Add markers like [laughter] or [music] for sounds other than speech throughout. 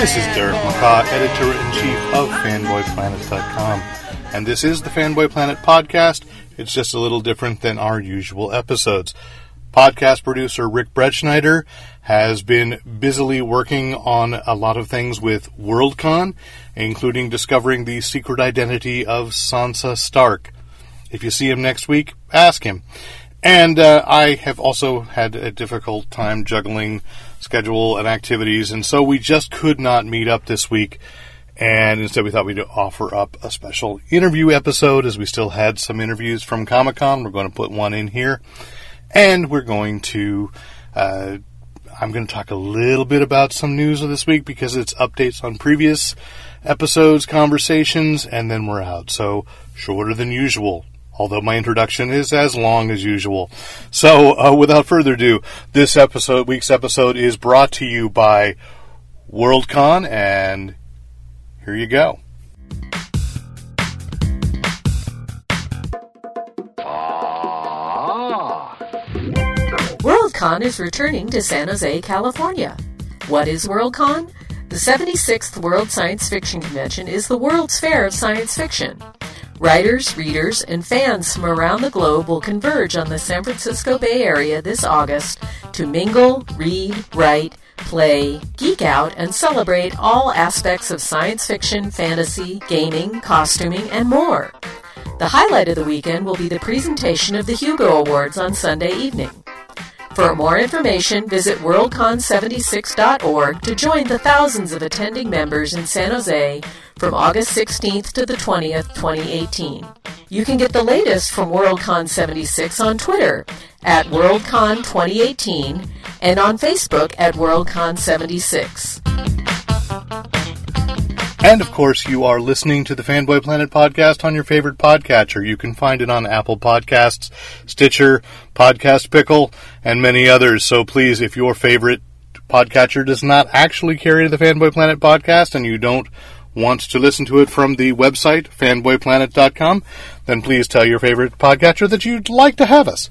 This is Derek McCaw, editor in chief of FanboyPlanet.com. And this is the Fanboy Planet podcast. It's just a little different than our usual episodes. Podcast producer Rick Bretschneider has been busily working on a lot of things with Worldcon, including discovering the secret identity of Sansa Stark. If you see him next week, ask him. And uh, I have also had a difficult time juggling schedule and activities, and so we just could not meet up this week. And instead, we thought we'd offer up a special interview episode as we still had some interviews from Comic Con. We're going to put one in here. And we're going to, uh, I'm going to talk a little bit about some news of this week because it's updates on previous episodes, conversations, and then we're out. So, shorter than usual although my introduction is as long as usual. So, uh, without further ado, this episode, week's episode, is brought to you by Worldcon, and here you go. Worldcon is returning to San Jose, California. What is Worldcon? The 76th World Science Fiction Convention is the world's fair of science fiction. Writers, readers, and fans from around the globe will converge on the San Francisco Bay Area this August to mingle, read, write, play, geek out, and celebrate all aspects of science fiction, fantasy, gaming, costuming, and more. The highlight of the weekend will be the presentation of the Hugo Awards on Sunday evening. For more information, visit worldcon76.org to join the thousands of attending members in San Jose from August 16th to the 20th, 2018. You can get the latest from Worldcon 76 on Twitter at Worldcon 2018 and on Facebook at Worldcon 76. And of course, you are listening to the Fanboy Planet podcast on your favorite podcatcher. You can find it on Apple Podcasts, Stitcher, Podcast Pickle, and many others. So please, if your favorite podcatcher does not actually carry the Fanboy Planet podcast and you don't want to listen to it from the website, fanboyplanet.com, then please tell your favorite podcatcher that you'd like to have us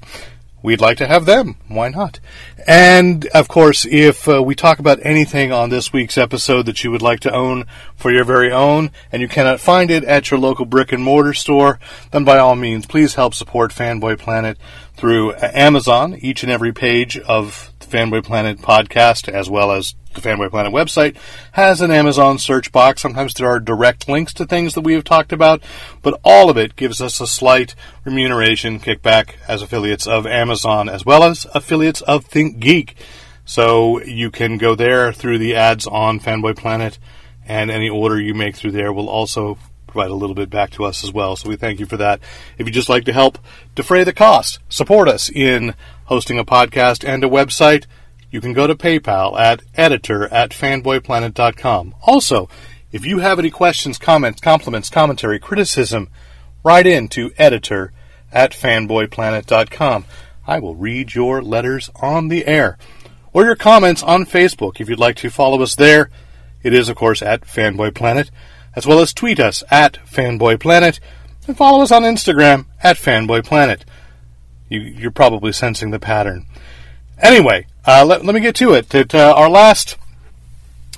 we'd like to have them. Why not? And of course, if uh, we talk about anything on this week's episode that you would like to own for your very own and you cannot find it at your local brick and mortar store, then by all means, please help support Fanboy Planet through Amazon. Each and every page of Fanboy Planet podcast, as well as the Fanboy Planet website has an Amazon search box. Sometimes there are direct links to things that we have talked about, but all of it gives us a slight remuneration kickback as affiliates of Amazon as well as affiliates of Think Geek. So you can go there through the ads on Fanboy Planet, and any order you make through there will also provide a little bit back to us as well. So we thank you for that. If you'd just like to help defray the cost, support us in hosting a podcast and a website, you can go to PayPal at editor at fanboyplanet.com. Also, if you have any questions, comments, compliments, commentary, criticism, write in to editor at fanboyplanet.com. I will read your letters on the air. Or your comments on Facebook if you'd like to follow us there. It is, of course, at Fanboy Planet, as well as tweet us at Fanboy Planet and follow us on Instagram at Fanboy Planet. You, you're probably sensing the pattern. Anyway, uh, let, let me get to it. That uh, our last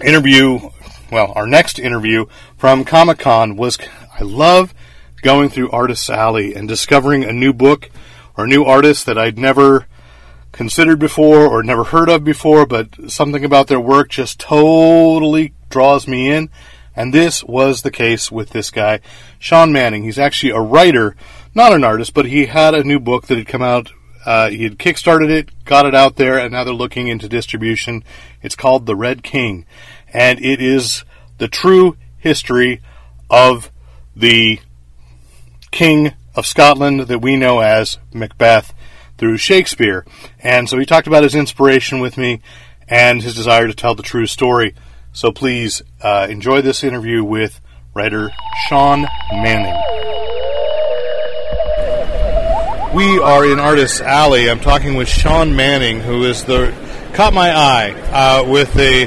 interview, well, our next interview from Comic Con was I love going through Artist's Alley and discovering a new book or new artist that I'd never considered before or never heard of before, but something about their work just totally draws me in. And this was the case with this guy, Shaun Manning. He's actually a writer, not an artist, but he had a new book that had come out uh, he had kickstarted it, got it out there, and now they're looking into distribution. It's called The Red King, and it is the true history of the King of Scotland that we know as Macbeth through Shakespeare. And so he talked about his inspiration with me and his desire to tell the true story. So please uh, enjoy this interview with writer Shaun Manning. We are in Artist's Alley. I'm talking with Shaun Manning, who is the caught my eye uh, with a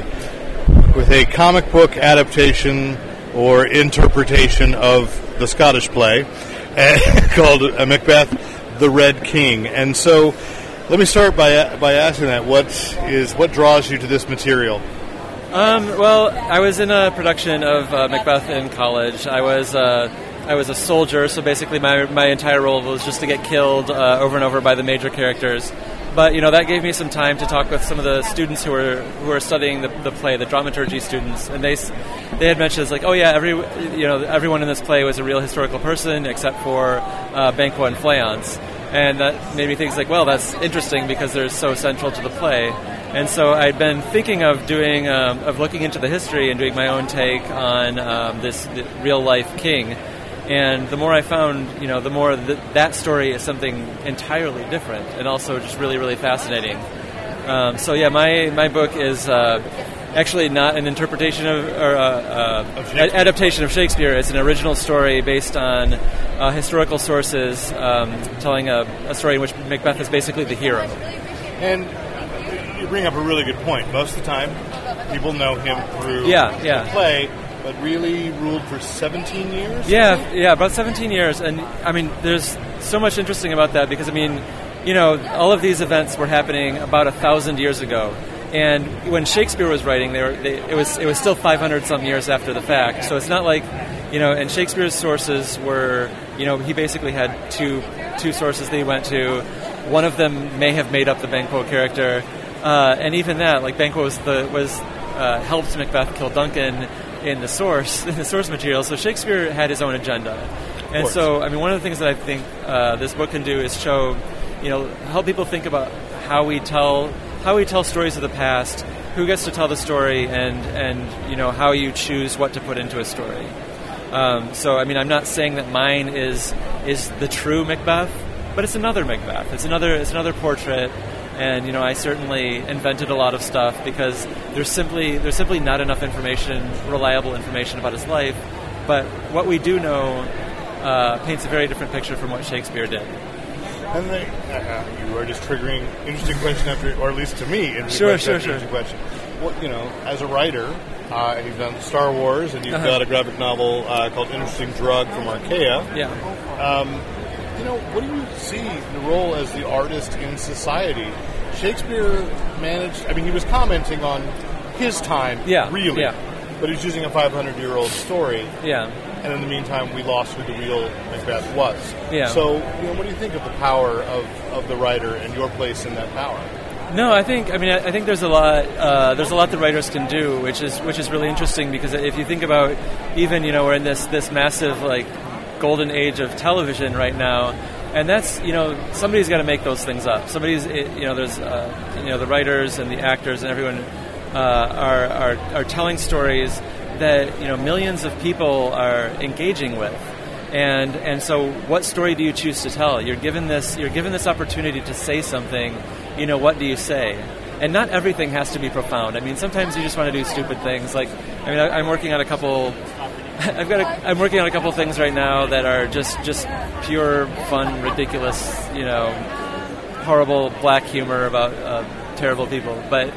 with a comic book adaptation or interpretation of the Scottish play [laughs] called uh, Macbeth, the Red King. And so, let me start by by asking that what is what draws you to this material. Um, well, I was in a production of uh, Macbeth in college. I was uh, I was a soldier, so basically my my entire role was just to get killed uh, over and over by the major characters. But you know that gave me some time to talk with some of the students who were who were studying the, the play, the dramaturgy students, and they they had mentioned like, oh yeah, every you know everyone in this play was a real historical person except for uh, Banquo and Fleance, and that made me think like, well, that's interesting because they're so central to the play. And so I'd been thinking of doing um, of looking into the history and doing my own take on um, this real life king and the more I found, you know, the more that that story is something entirely different, and also just really, really fascinating. Um, so yeah, my my book is uh, actually not an interpretation of or uh, uh, of adaptation of Shakespeare. It's an original story based on uh, historical sources, um, telling a, a, story in which Macbeth is basically the hero. And you bring up a really good point. Most of the time, people know him through yeah, yeah. the play but really ruled for 17 years? Yeah, yeah, about 17 years. And I mean, there's so much interesting about that because, I mean, you know, all of these events were happening about a thousand years ago. And when Shakespeare was writing, they were, they, it was it was still 500 some years after the fact. So it's not like, you know, and Shakespeare's sources were, you know, he basically had two two sources that he went to. One of them may have made up the Banquo character, uh, and even that, like Banquo was the was uh, helped Macbeth kill Duncan, in the source [laughs] in the source material. So Shakespeare had his own agenda, and so I mean one of the things that I think uh, this book can do is show, you know, help people think about how we tell how we tell stories of the past, who gets to tell the story, and and you know how you choose what to put into a story. Um, so I mean I'm not saying that mine is is the true Macbeth, but it's another Macbeth. It's another it's another portrait and you know I certainly invented a lot of stuff because there's simply there's simply not enough information, reliable information about his life. But what we do know uh, paints a very different picture from what Shakespeare did. And they, uh, you are just triggering interesting question after, or at least to me, sure, sure, sure. question. Well, you know, as a writer, uh, you've done Star Wars, and you've uh-huh. got a graphic novel uh, called Interesting Drug from Archaia. Yeah. Um, know, what do you see the role as the artist in society? Shakespeare managed. I mean, he was commenting on his time, yeah, really, yeah. But he's using a 500 year old story, yeah. And in the meantime, we lost who the real Macbeth was. Yeah. So, you know, what do you think of the power of, of the writer and your place in that power? No, I think I mean I think there's a lot uh, there's a lot that writers can do, which is which is really interesting because if you think about even you know we're in this this massive like golden age of television right now, and that's you know somebody's got to make those things up. Somebody's you know there's uh, you know the writers and the actors and everyone uh, are, are are telling stories that you know millions of people are engaging with. And and so, what story do you choose to tell? You're given this you're given this opportunity to say something. You know, what do you say? and not everything has to be profound. I mean, sometimes you just want to do stupid things. Like, I mean, I, am working on a couple [laughs] I've got. A, I'm working on a couple things right now that are just just pure fun, ridiculous, you know, horrible black humor about uh, terrible people. But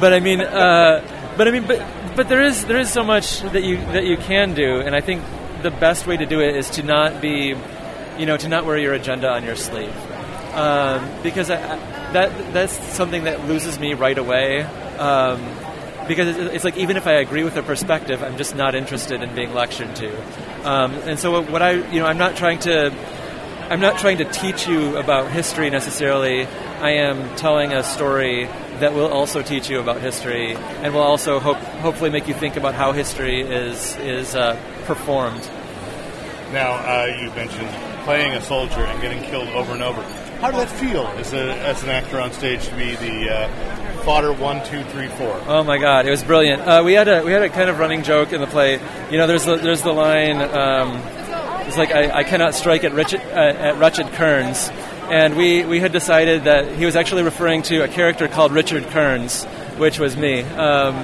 but I mean, uh, but I mean, but but there is there is so much that you that you can do, and I think the best way to do it is to not be, you know, to not wear your agenda on your sleeve, um, because I, that that's something that loses me right away. Um, because it's like even if I agree with their perspective, I'm just not interested in being lectured to. Um, and so what I, you know, I'm not trying to, I'm not trying to teach you about history necessarily. I am telling a story that will also teach you about history and will also hope, hopefully make you think about how history is is uh, performed. Now, uh, you mentioned playing a soldier and getting killed over and over. How did that feel as, a, as an actor on stage to be the uh, fodder one, two, three, four? Oh my God, it was brilliant. Uh, we had a we had a kind of running joke in the play. You know, there's the, there's the line. Um, it's like I, I cannot strike at Richard uh, at wretched Kearns, and we we had decided that he was actually referring to a character called Richard Kearns, which was me. Um,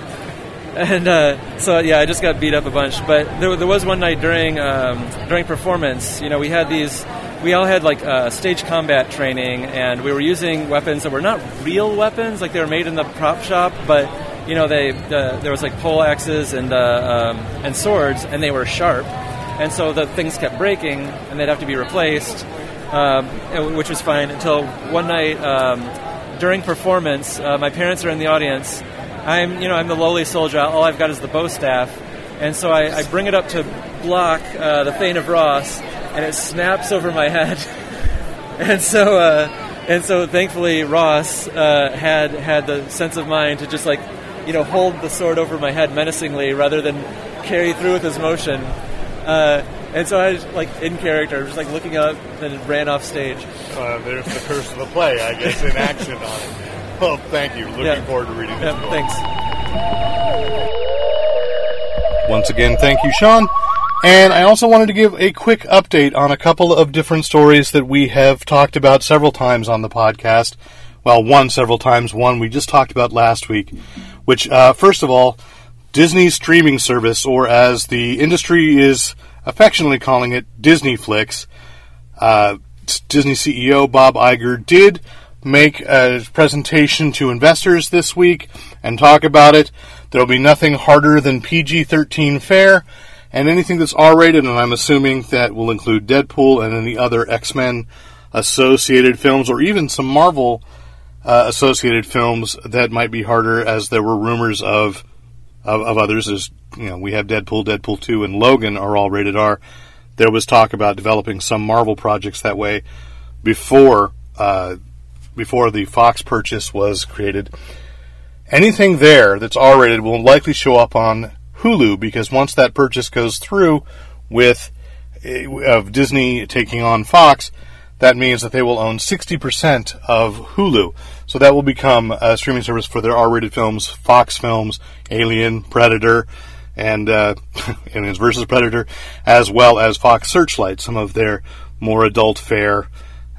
and uh, so yeah, I just got beat up a bunch. But there, there was one night during um, during performance. You know, we had these. We all had like uh, stage combat training, and we were using weapons that were not real weapons, like they were made in the prop shop, but you know, they there was like pole axes and uh, um, and swords, and they were sharp, and so the things kept breaking, and they'd have to be replaced, um, which was fine until one night um, during performance, uh, my parents are in the audience. I'm, you know, I'm the lowly soldier. All I've got is the bow staff, and so I, I bring it up to block uh, the Thane of Ross, and it snaps over my head. [laughs] and so, uh, and so, thankfully, Ross uh, had had the sense of mind to just like, you know, hold the sword over my head menacingly rather than carry through with his motion. Uh, and so I was like in character, just like looking up, and ran off stage. Uh, there's the curse of the play, I guess, in action on it. Well, thank you. Looking Yeah. forward to reading this. Yeah, book. thanks. Once again, thank you, Shaun. And I also wanted to give a quick update on a couple of different stories that we have talked about several times on the podcast. Well, one several times, one we just talked about last week. Which, uh, first of all, Disney's streaming service, or as the industry is affectionately calling it, Disney Flix, uh, Disney CEO Bob Iger did make a presentation to investors this week and talk about it. There'll be nothing harder than PG 13 fare, and anything that's R rated, and I'm assuming that will include Deadpool and any other X Men associated films, or even some Marvel uh, associated films that might be harder, as there were rumors of. Of, of others, as you know, we have Deadpool, Deadpool 2, and Logan are all rated R. There was talk about developing some Marvel projects that way before uh, before the Fox purchase was created. Anything there that's R rated will likely show up on Hulu because once that purchase goes through with eh, of Disney taking on Fox, that means that they will own 60% of Hulu. So that will become a streaming service for their R-rated films, Fox films, Alien, Predator, and uh, [laughs] Aliens versus Predator, as well as Fox Searchlight, some of their more adult fare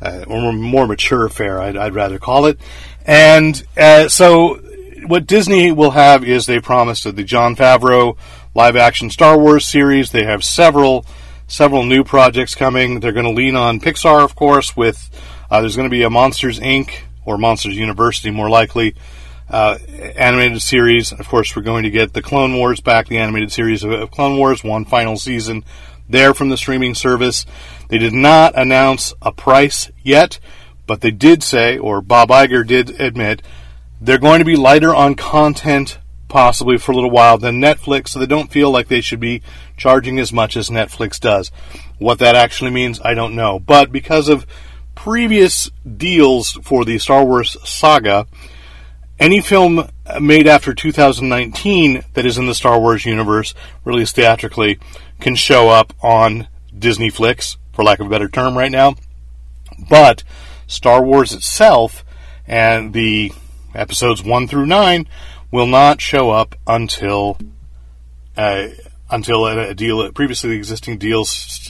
uh, or more- mature fare, I'd, I'd rather call it. And uh, so, what Disney will have is they promised the Jon Favreau live action Star Wars series. They have several several new projects coming. They're going to lean on Pixar, of course. With uh, there's going to be a Monsters Inc. or Monsters University, more likely. Uh, animated series. Of course, we're going to get the Clone Wars back, the animated series of, of Clone Wars, one final season there from the streaming service. They did not announce a price yet, but they did say, or Bob Iger did admit, they're going to be lighter on content possibly for a little while than Netflix, so they don't feel like they should be charging as much as Netflix does. What that actually means, I don't know. But because of previous deals for the Star Wars saga, any film made after 2019 that is in the Star Wars universe, released theatrically, can show up on Disney Flix, for lack of a better term, right now. But Star Wars itself and the episodes 1 through 9 will not show up until uh, until a, a deal, previously existing deal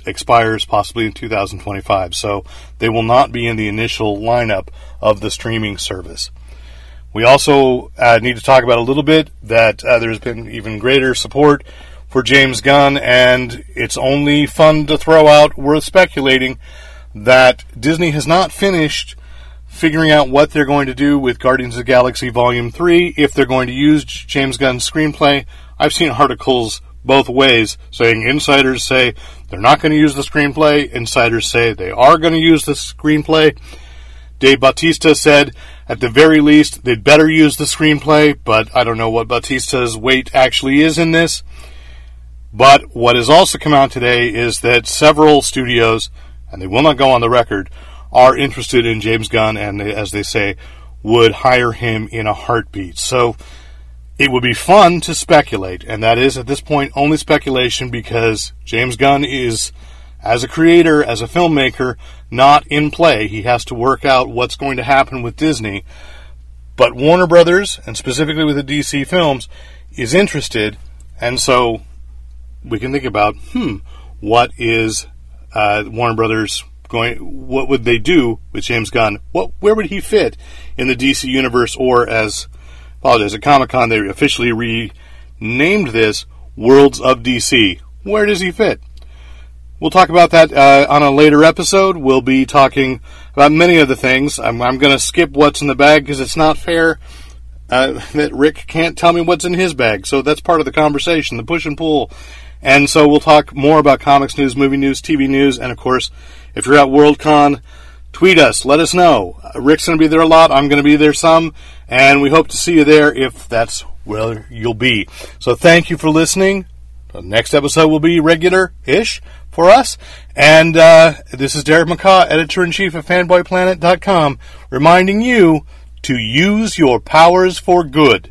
expires, possibly in 2025. So they will not be in the initial lineup of the streaming service. We also uh, need to talk about a little bit that uh, there's been even greater support for James Gunn, and it's only fun to throw out, worth speculating, that Disney has not finished figuring out what they're going to do with Guardians of the Galaxy Volume 3, if they're going to use James Gunn's screenplay. I've seen articles both ways saying insiders say they're not going to use the screenplay, insiders say they are going to use the screenplay. Dave Bautista said, at the very least, they'd better use the screenplay, but I don't know what Bautista's weight actually is in this. But what has also come out today is that several studios, and they will not go on the record, are interested in James Gunn and, as they say, would hire him in a heartbeat. So it would be fun to speculate, and that is at this point only speculation because James Gunn is, as a creator, as a filmmaker, not in play. He has to work out what's going to happen with Disney. But Warner Brothers, and specifically with the DC films, is interested, and so we can think about, hmm, what is uh, Warner Brothers going? What would they do with James Gunn? What where would he fit in the DC universe? Or as apologize at Comic Con, they officially renamed this Worlds of DC. Where does he fit? We'll talk about that uh, on a later episode. We'll be talking about many of the things. I'm, I'm going to skip what's in the bag because it's not fair uh, [laughs] that Rick can't tell me what's in his bag. So that's part of the conversation, the push and pull. And so we'll talk more about comics news, movie news, TV news, and of course, if you're at Worldcon, tweet us, let us know. Rick's going to be there a lot. I'm going to be there some, and we hope to see you there if that's where you'll be. So thank you for listening. The next episode will be regular ish for us. And uh, this is Derek McCaw, editor in chief of fanboyplanet.com, reminding you to use your powers for good.